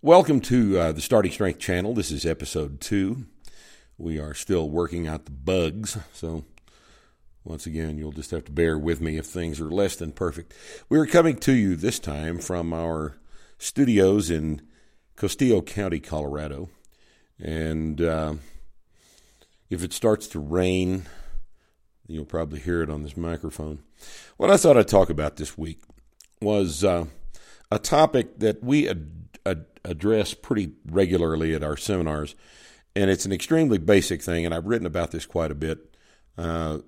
Welcome to uh, the Starting Strength channel. This is episode two. We are still working out the bugs, so once again, you'll just have to bear with me if things are less than perfect. We are coming to you this time from our studios in Costilla County, Colorado. And uh, if it starts to rain, you'll probably hear it on this microphone. What I thought I'd talk about this week was uh, a topic that we ad- ad- address pretty regularly at our seminars, and it's an extremely basic thing. And I've written about this quite a bit. Uh,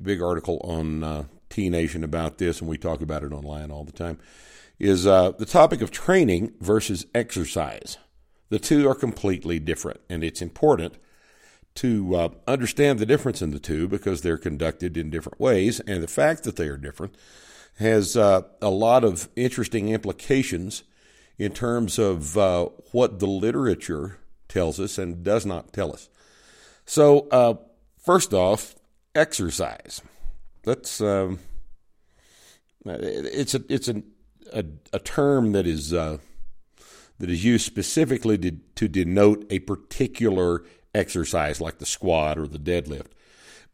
big article on uh, T Nation about this, and we talk about it online all the time. Is uh, the topic of training versus exercise? The two are completely different, and it's important to uh, understand the difference in the two because they're conducted in different ways, and the fact that they are different has uh, a lot of interesting implications in terms of uh, what the literature tells us and does not tell us. So, uh, first off, exercise. That's um, it's a it's a, a, a term that is uh, that is used specifically to, to denote a particular exercise, like the squat or the deadlift.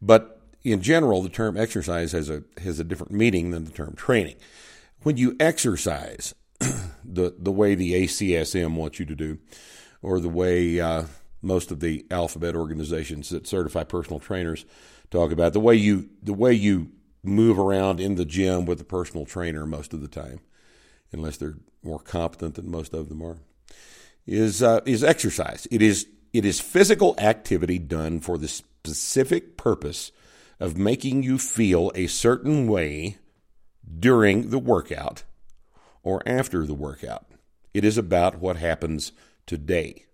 But in general, the term exercise has a has a different meaning than the term training. When you exercise, the the way the ACSM wants you to do, or the way uh, most of the alphabet organizations that certify personal trainers talk about, the way you the way you move around in the gym with a personal trainer most of the time, unless they're more competent than most of them are, is uh, is exercise. It is it is physical activity done for the specific purpose of making you feel a certain way during the workout or after the workout. It is about what happens today.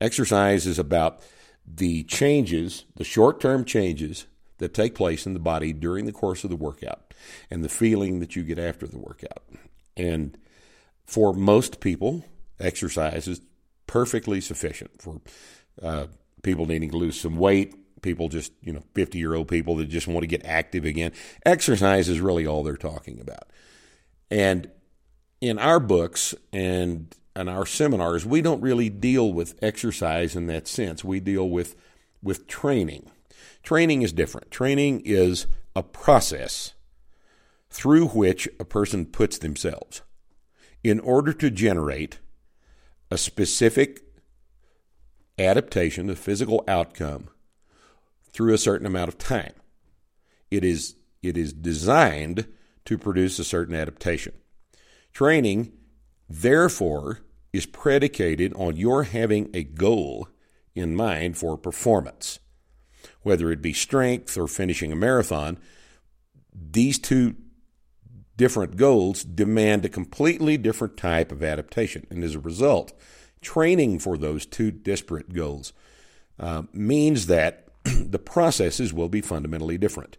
Exercise is about the changes, the short term changes that take place in the body during the course of the workout and the feeling that you get after the workout. And for most people, exercise is perfectly sufficient for uh, people needing to lose some weight, people just, you know, 50 year old people that just want to get active again. Exercise is really all they're talking about. And in our books and in our seminars, we don't really deal with exercise in that sense. We deal with, with training. Training is different. Training is a process through which a person puts themselves in order to generate a specific adaptation, a physical outcome through a certain amount of time. It is, it is designed to produce a certain adaptation. Training, therefore, is predicated on your having a goal in mind for performance. Whether it be strength or finishing a marathon, these two different goals demand a completely different type of adaptation. And as a result, training for those two disparate goals uh, means that the processes will be fundamentally different.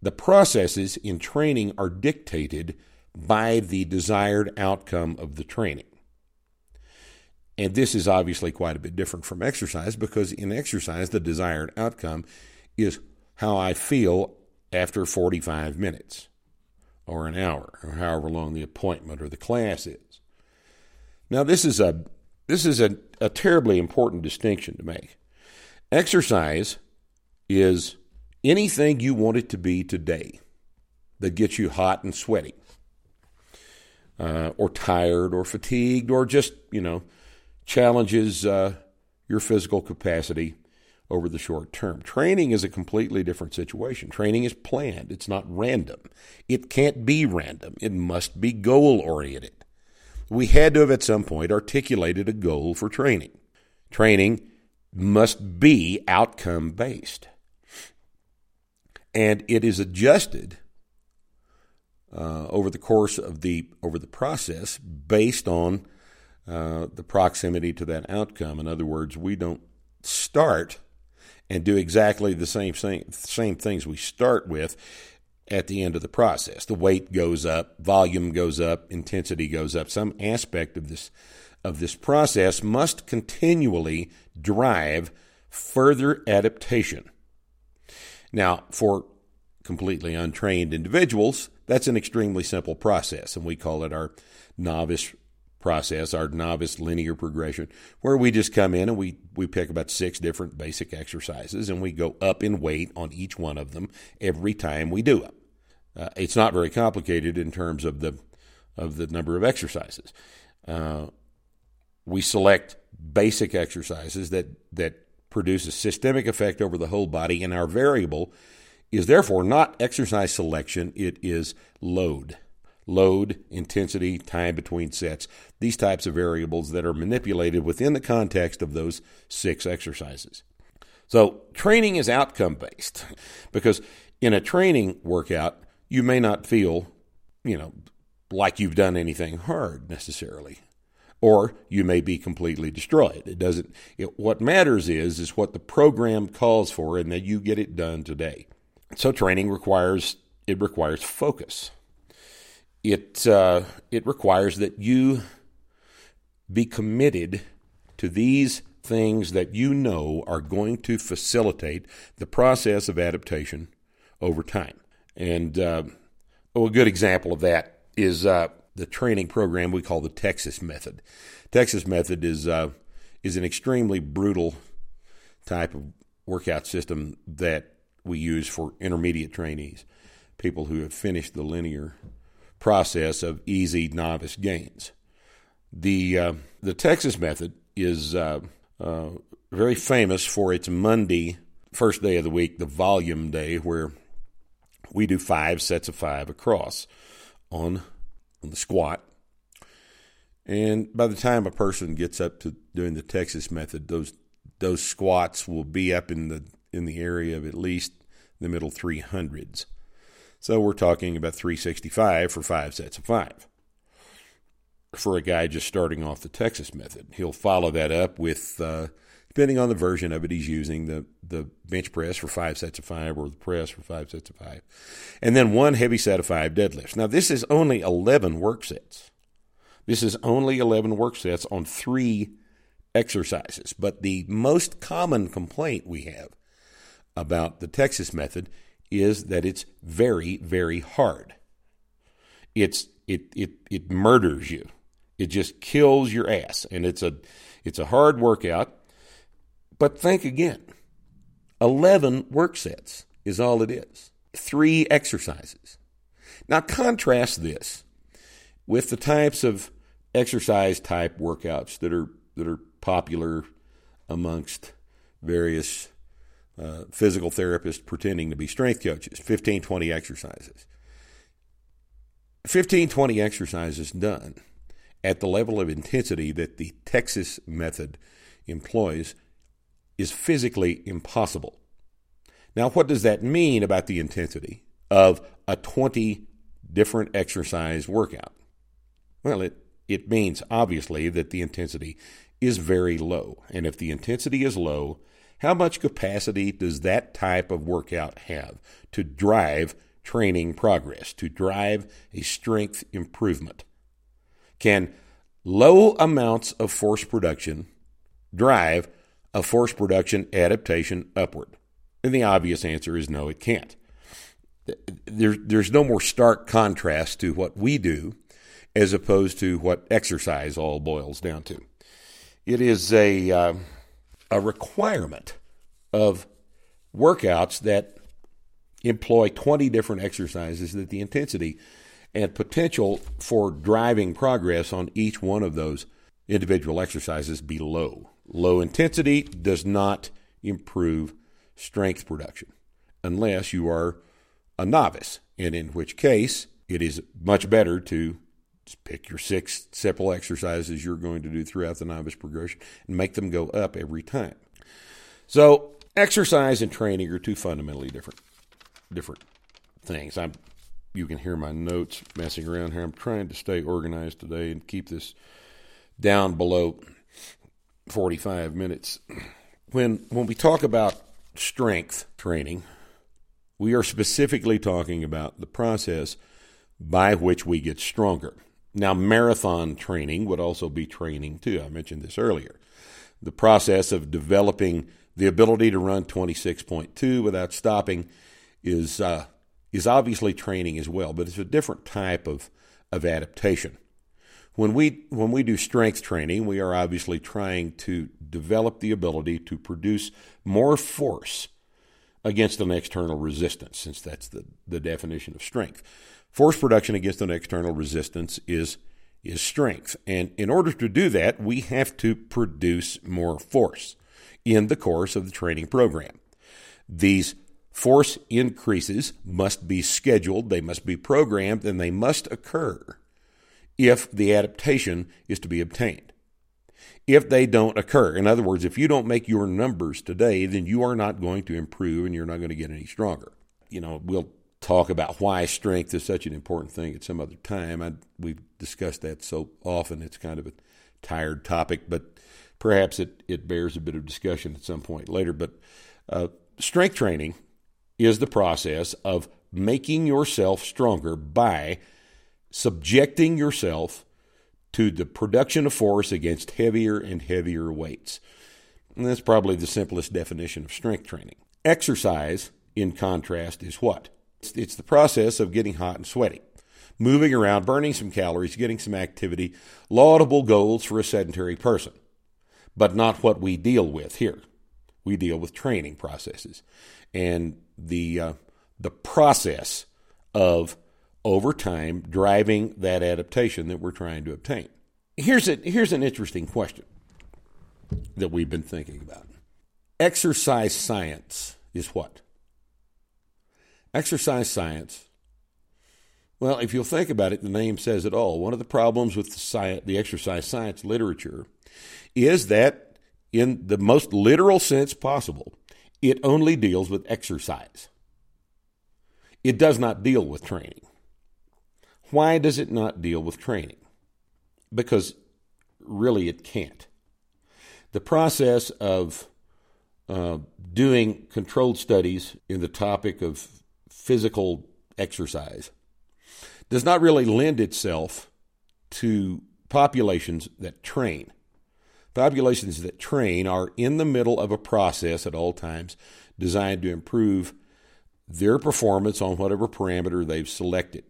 The processes in training are dictated by the desired outcome of the training. And this is obviously quite a bit different from exercise because in exercise, the desired outcome is how I feel after 45 minutes or an hour or however long the appointment or the class is. Now, this is a, this is a, a terribly important distinction to make. Exercise is anything you want it to be today that gets you hot and sweaty, uh, or tired, or fatigued, or just, you know, challenges uh, your physical capacity over the short term. Training is a completely different situation. Training is planned, it's not random. It can't be random, it must be goal oriented. We had to have at some point articulated a goal for training. Training must be outcome based and it is adjusted uh, over the course of the over the process based on uh, the proximity to that outcome. In other words, we don't start and do exactly the same thing, same things we start with at the end of the process. The weight goes up, volume goes up, intensity goes up. Some aspect of this of this process must continually drive further adaptation now, for completely untrained individuals, that's an extremely simple process, and we call it our novice process, our novice linear progression, where we just come in and we, we pick about six different basic exercises and we go up in weight on each one of them every time we do it. Uh, it's not very complicated in terms of the of the number of exercises. Uh, we select basic exercises that that produce a systemic effect over the whole body, and our variable is therefore not exercise selection; it is load load, intensity, time between sets, these types of variables that are manipulated within the context of those six exercises. So, training is outcome based because in a training workout, you may not feel, you know, like you've done anything hard necessarily or you may be completely destroyed. It doesn't it, what matters is is what the program calls for and that you get it done today. So training requires it requires focus it uh, it requires that you be committed to these things that you know are going to facilitate the process of adaptation over time. And uh, oh, a good example of that is uh, the training program we call the Texas Method. Texas Method is uh, is an extremely brutal type of workout system that we use for intermediate trainees, people who have finished the linear process of easy novice gains. The, uh, the Texas method is uh, uh, very famous for its Monday, first day of the week, the volume day, where we do five sets of five across on, on the squat. And by the time a person gets up to doing the Texas method, those those squats will be up in the in the area of at least the middle 300s. So we're talking about 365 for five sets of five. For a guy just starting off the Texas method, he'll follow that up with, uh, depending on the version of it he's using, the, the bench press for five sets of five or the press for five sets of five. And then one heavy set of five deadlifts. Now, this is only 11 work sets. This is only 11 work sets on three exercises. But the most common complaint we have about the Texas method is that it's very, very hard. It's it it it murders you. It just kills your ass, and it's a it's a hard workout. But think again. Eleven work sets is all it is. Three exercises. Now contrast this with the types of exercise type workouts that are that are popular amongst various uh, physical therapists pretending to be strength coaches 15, 20 exercises. 15, 20 exercises done at the level of intensity that the Texas method employs is physically impossible. Now, what does that mean about the intensity of a 20 different exercise workout? Well, it, it means obviously that the intensity is very low. And if the intensity is low, how much capacity does that type of workout have to drive training progress, to drive a strength improvement? Can low amounts of force production drive a force production adaptation upward? And the obvious answer is no, it can't. There, there's no more stark contrast to what we do as opposed to what exercise all boils down to. It is a. Uh, a requirement of workouts that employ 20 different exercises that the intensity and potential for driving progress on each one of those individual exercises be low. Low intensity does not improve strength production unless you are a novice, and in which case it is much better to pick your six simple exercises you're going to do throughout the novice progression and make them go up every time. So, exercise and training are two fundamentally different different things. I'm you can hear my notes messing around here. I'm trying to stay organized today and keep this down below 45 minutes. When when we talk about strength training, we are specifically talking about the process by which we get stronger. Now, marathon training would also be training too. I mentioned this earlier. The process of developing the ability to run 26.2 without stopping is uh, is obviously training as well, but it's a different type of of adaptation. When we when we do strength training, we are obviously trying to develop the ability to produce more force against an external resistance, since that's the, the definition of strength. Force production against an external resistance is is strength. And in order to do that, we have to produce more force in the course of the training program. These force increases must be scheduled, they must be programmed, and they must occur if the adaptation is to be obtained. If they don't occur, in other words, if you don't make your numbers today, then you are not going to improve and you're not going to get any stronger. You know, we'll talk about why strength is such an important thing at some other time. I, we've discussed that so often, it's kind of a tired topic, but perhaps it, it bears a bit of discussion at some point later. But uh, strength training is the process of making yourself stronger by subjecting yourself to the production of force against heavier and heavier weights. And that's probably the simplest definition of strength training. Exercise, in contrast, is what? It's, it's the process of getting hot and sweaty, moving around, burning some calories, getting some activity, laudable goals for a sedentary person, but not what we deal with here. We deal with training processes and the uh, the process of over time driving that adaptation that we're trying to obtain. Here's a, here's an interesting question that we've been thinking about. Exercise science is what? Exercise science. Well, if you'll think about it, the name says it all. One of the problems with the, science, the exercise science literature is that, in the most literal sense possible, it only deals with exercise. It does not deal with training. Why does it not deal with training? Because really it can't. The process of uh, doing controlled studies in the topic of physical exercise does not really lend itself to populations that train. Populations that train are in the middle of a process at all times designed to improve their performance on whatever parameter they've selected.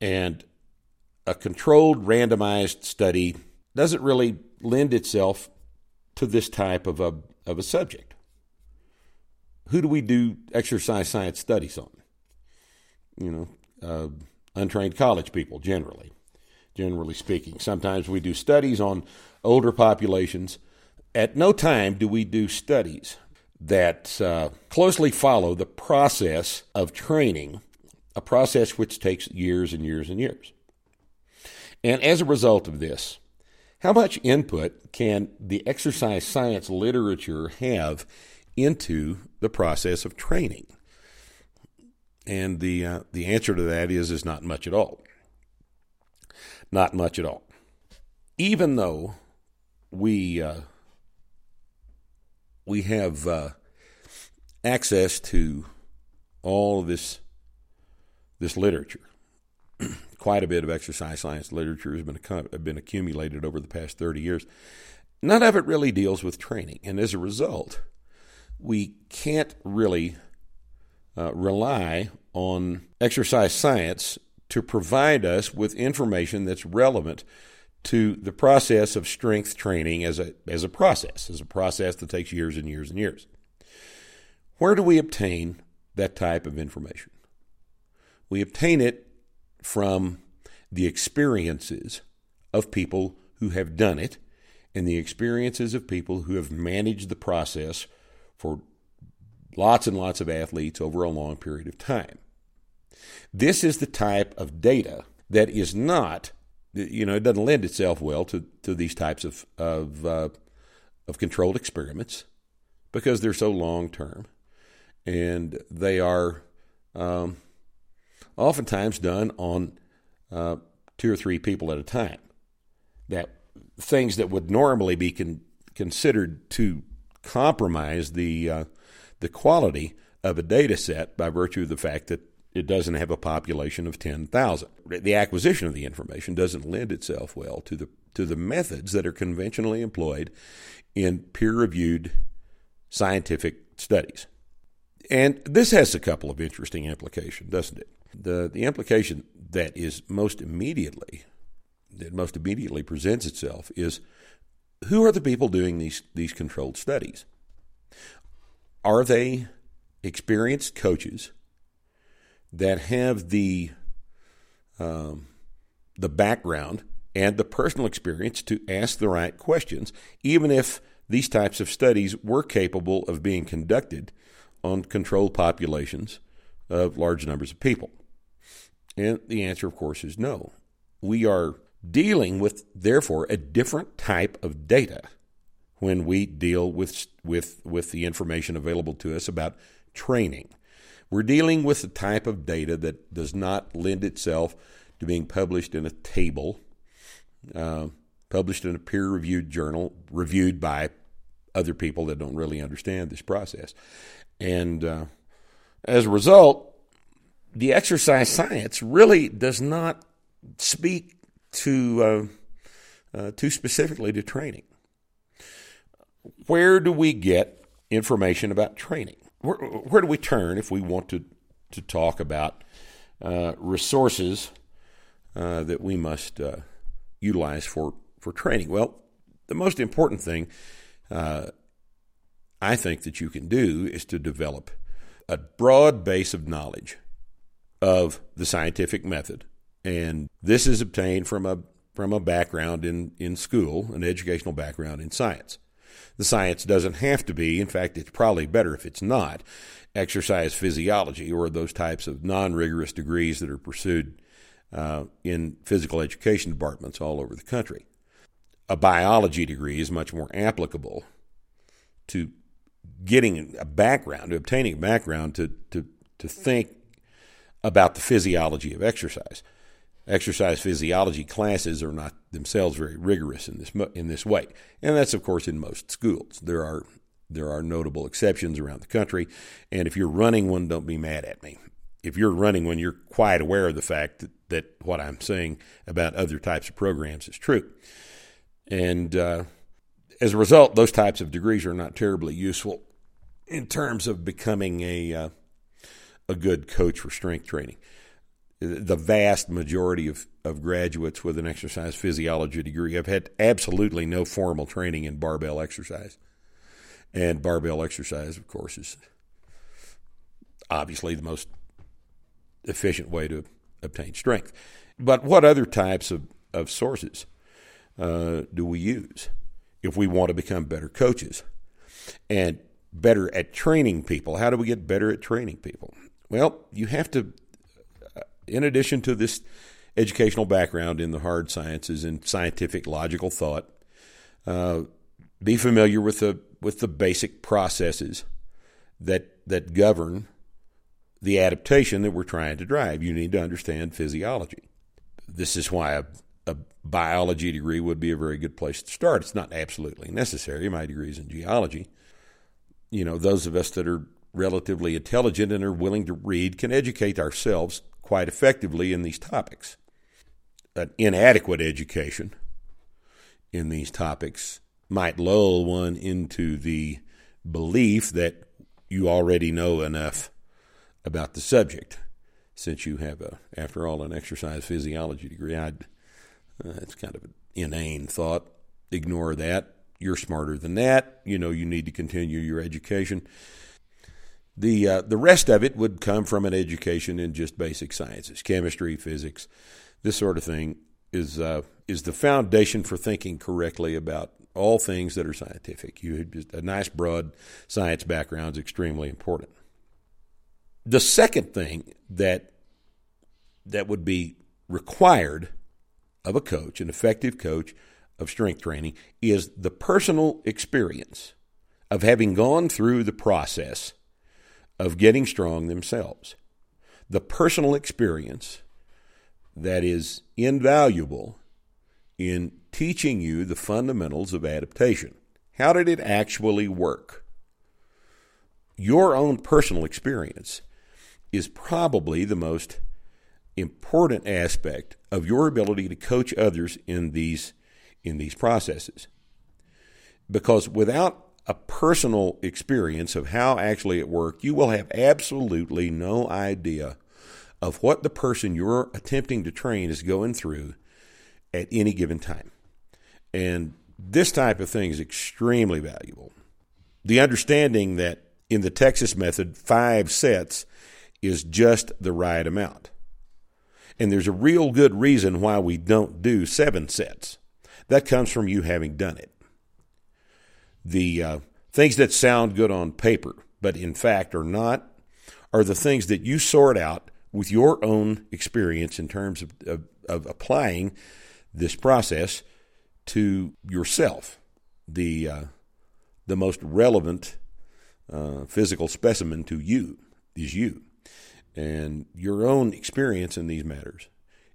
And a controlled randomized study doesn't really lend itself to this type of a, of a subject. Who do we do exercise science studies on? You know, uh, untrained college people generally, generally speaking. Sometimes we do studies on older populations. At no time do we do studies that uh, closely follow the process of training a process which takes years and years and years. And as a result of this, how much input can the exercise science literature have into the process of training? And the uh, the answer to that is is not much at all. Not much at all. Even though we uh, we have uh, access to all of this this literature. Quite a bit of exercise science literature has been, been accumulated over the past 30 years. None of it really deals with training. And as a result, we can't really uh, rely on exercise science to provide us with information that's relevant to the process of strength training as a, as a process, as a process that takes years and years and years. Where do we obtain that type of information? We obtain it from the experiences of people who have done it and the experiences of people who have managed the process for lots and lots of athletes over a long period of time. This is the type of data that is not, you know, it doesn't lend itself well to, to these types of, of, uh, of controlled experiments because they're so long term and they are um, oftentimes done on uh, two or three people at a time. That things that would normally be con- considered to compromise the uh, the quality of a data set by virtue of the fact that it doesn't have a population of 10,000. The acquisition of the information doesn't lend itself well to the to the methods that are conventionally employed in peer-reviewed scientific studies. And this has a couple of interesting implications, doesn't it? The, the implication that is most immediately that most immediately presents itself is who are the people doing these, these controlled studies? Are they experienced coaches that have the um, the background and the personal experience to ask the right questions, even if these types of studies were capable of being conducted on controlled populations of large numbers of people? And the answer, of course, is no. We are dealing with, therefore, a different type of data when we deal with, with, with the information available to us about training. We're dealing with a type of data that does not lend itself to being published in a table, uh, published in a peer reviewed journal, reviewed by other people that don't really understand this process. And uh, as a result, the exercise science really does not speak to uh, uh, too specifically to training. Where do we get information about training? Where, where do we turn if we want to to talk about uh, resources uh, that we must uh, utilize for for training? Well, the most important thing uh, I think that you can do is to develop a broad base of knowledge of the scientific method and this is obtained from a from a background in, in school, an educational background in science. The science doesn't have to be, in fact, it's probably better if it's not, exercise physiology or those types of non rigorous degrees that are pursued uh, in physical education departments all over the country. A biology degree is much more applicable to getting a background, to obtaining a background to, to, to think about the physiology of exercise exercise physiology classes are not themselves very rigorous in this in this way, and that's of course in most schools. There are there are notable exceptions around the country, and if you're running one, don't be mad at me. If you're running one, you're quite aware of the fact that, that what I'm saying about other types of programs is true, and uh, as a result, those types of degrees are not terribly useful in terms of becoming a uh, a good coach for strength training the vast majority of, of graduates with an exercise physiology degree have had absolutely no formal training in barbell exercise. And barbell exercise, of course, is obviously the most efficient way to obtain strength. But what other types of, of sources uh, do we use if we want to become better coaches and better at training people? How do we get better at training people? Well, you have to in addition to this educational background in the hard sciences and scientific logical thought, uh, be familiar with the with the basic processes that that govern the adaptation that we're trying to drive. You need to understand physiology. This is why a, a biology degree would be a very good place to start. It's not absolutely necessary. My degree is in geology. You know, those of us that are relatively intelligent and are willing to read can educate ourselves quite effectively in these topics. An inadequate education in these topics might lull one into the belief that you already know enough about the subject. Since you have a after all an exercise physiology degree i'd uh, it's kind of an inane thought. Ignore that. You're smarter than that. You know you need to continue your education the, uh, the rest of it would come from an education in just basic sciences, chemistry, physics, this sort of thing is, uh, is the foundation for thinking correctly about all things that are scientific. You just, a nice broad science background is extremely important. The second thing that that would be required of a coach, an effective coach of strength training, is the personal experience of having gone through the process of getting strong themselves. The personal experience that is invaluable in teaching you the fundamentals of adaptation. How did it actually work? Your own personal experience is probably the most important aspect of your ability to coach others in these in these processes. Because without a personal experience of how actually it worked, you will have absolutely no idea of what the person you're attempting to train is going through at any given time. And this type of thing is extremely valuable. The understanding that in the Texas method, five sets is just the right amount. And there's a real good reason why we don't do seven sets. That comes from you having done it. The uh, things that sound good on paper, but in fact are not, are the things that you sort out with your own experience in terms of, of, of applying this process to yourself. The, uh, the most relevant uh, physical specimen to you is you. And your own experience in these matters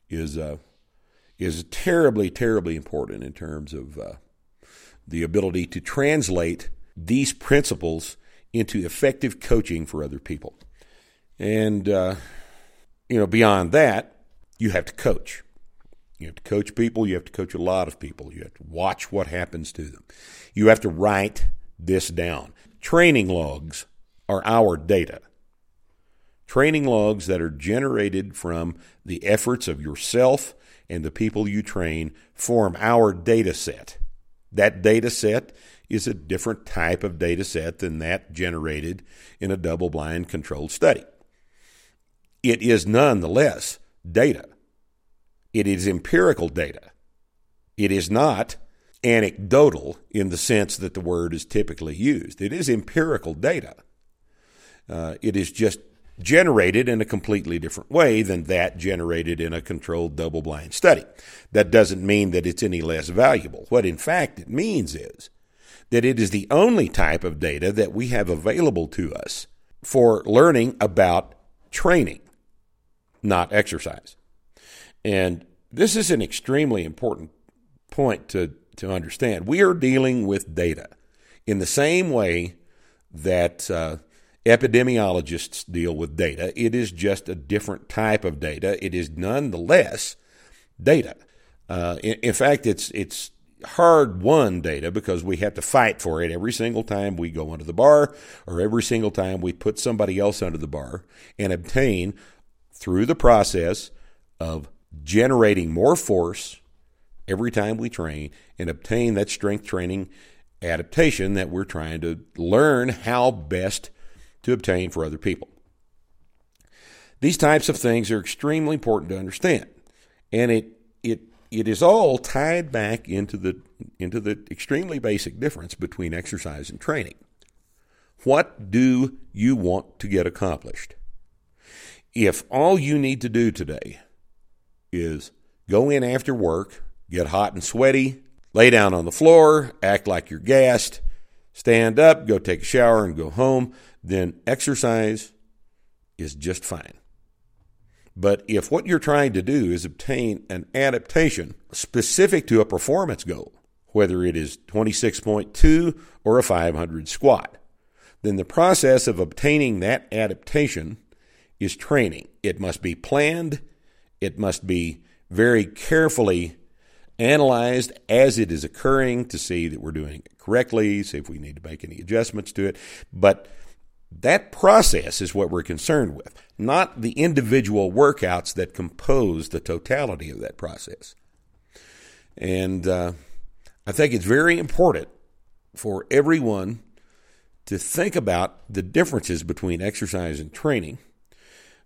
is, uh, is terribly, terribly important in terms of uh, the ability to translate these principles into effective coaching for other people. And, uh, you know, beyond that, you have to coach. You have to coach people. You have to coach a lot of people. You have to watch what happens to them. You have to write this down. Training logs are our data. Training logs that are generated from the efforts of yourself and the people you train form our data set. That data set is a different type of data set than that generated in a double blind controlled study. It is nonetheless data. It is empirical data. It is not anecdotal in the sense that the word is typically used. It is empirical data. Uh, it is just generated in a completely different way than that generated in a controlled double blind study. That doesn't mean that it's any less valuable. What in fact it means is that it is the only type of data that we have available to us for learning about training, not exercise. And this is an extremely important point to to understand. We are dealing with data in the same way that uh, epidemiologists deal with data. It is just a different type of data. It is nonetheless data. Uh, in, in, fact, it's it's hard won data because we have to fight for it every single time we go under the bar or every single time we put somebody else under the bar and obtain through the process of generating more force every time we train and obtain that strength training adaptation that we're trying to learn how best to obtain for other people. These types of things are extremely important to understand. And it it it is all tied back into the into the extremely basic difference between exercise and training. What do you want to get accomplished? If all you need to do today is go in after work, get hot and sweaty, lay down on the floor, act like you're gassed, stand up, go take a shower, and go home, then exercise is just fine. But if what you're trying to do is obtain an adaptation specific to a performance goal, whether it is 26.2 or a 500 squat, then the process of obtaining that adaptation is training. It must be planned, it must be very carefully analyzed as it is occurring to see that we're doing it correctly, see if we need to make any adjustments to it. But that process is what we're concerned with, not the individual workouts that compose the totality of that process. And uh, I think it's very important for everyone to think about the differences between exercise and training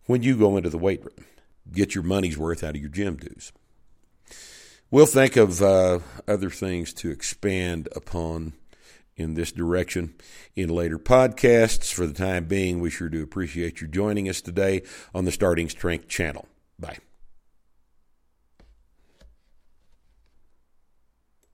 when you go into the weight room. Get your money's worth out of your gym dues. We'll think of uh, other things to expand upon in this direction in later podcasts. For the time being, we sure do appreciate you joining us today on the Starting Strength channel. Bye.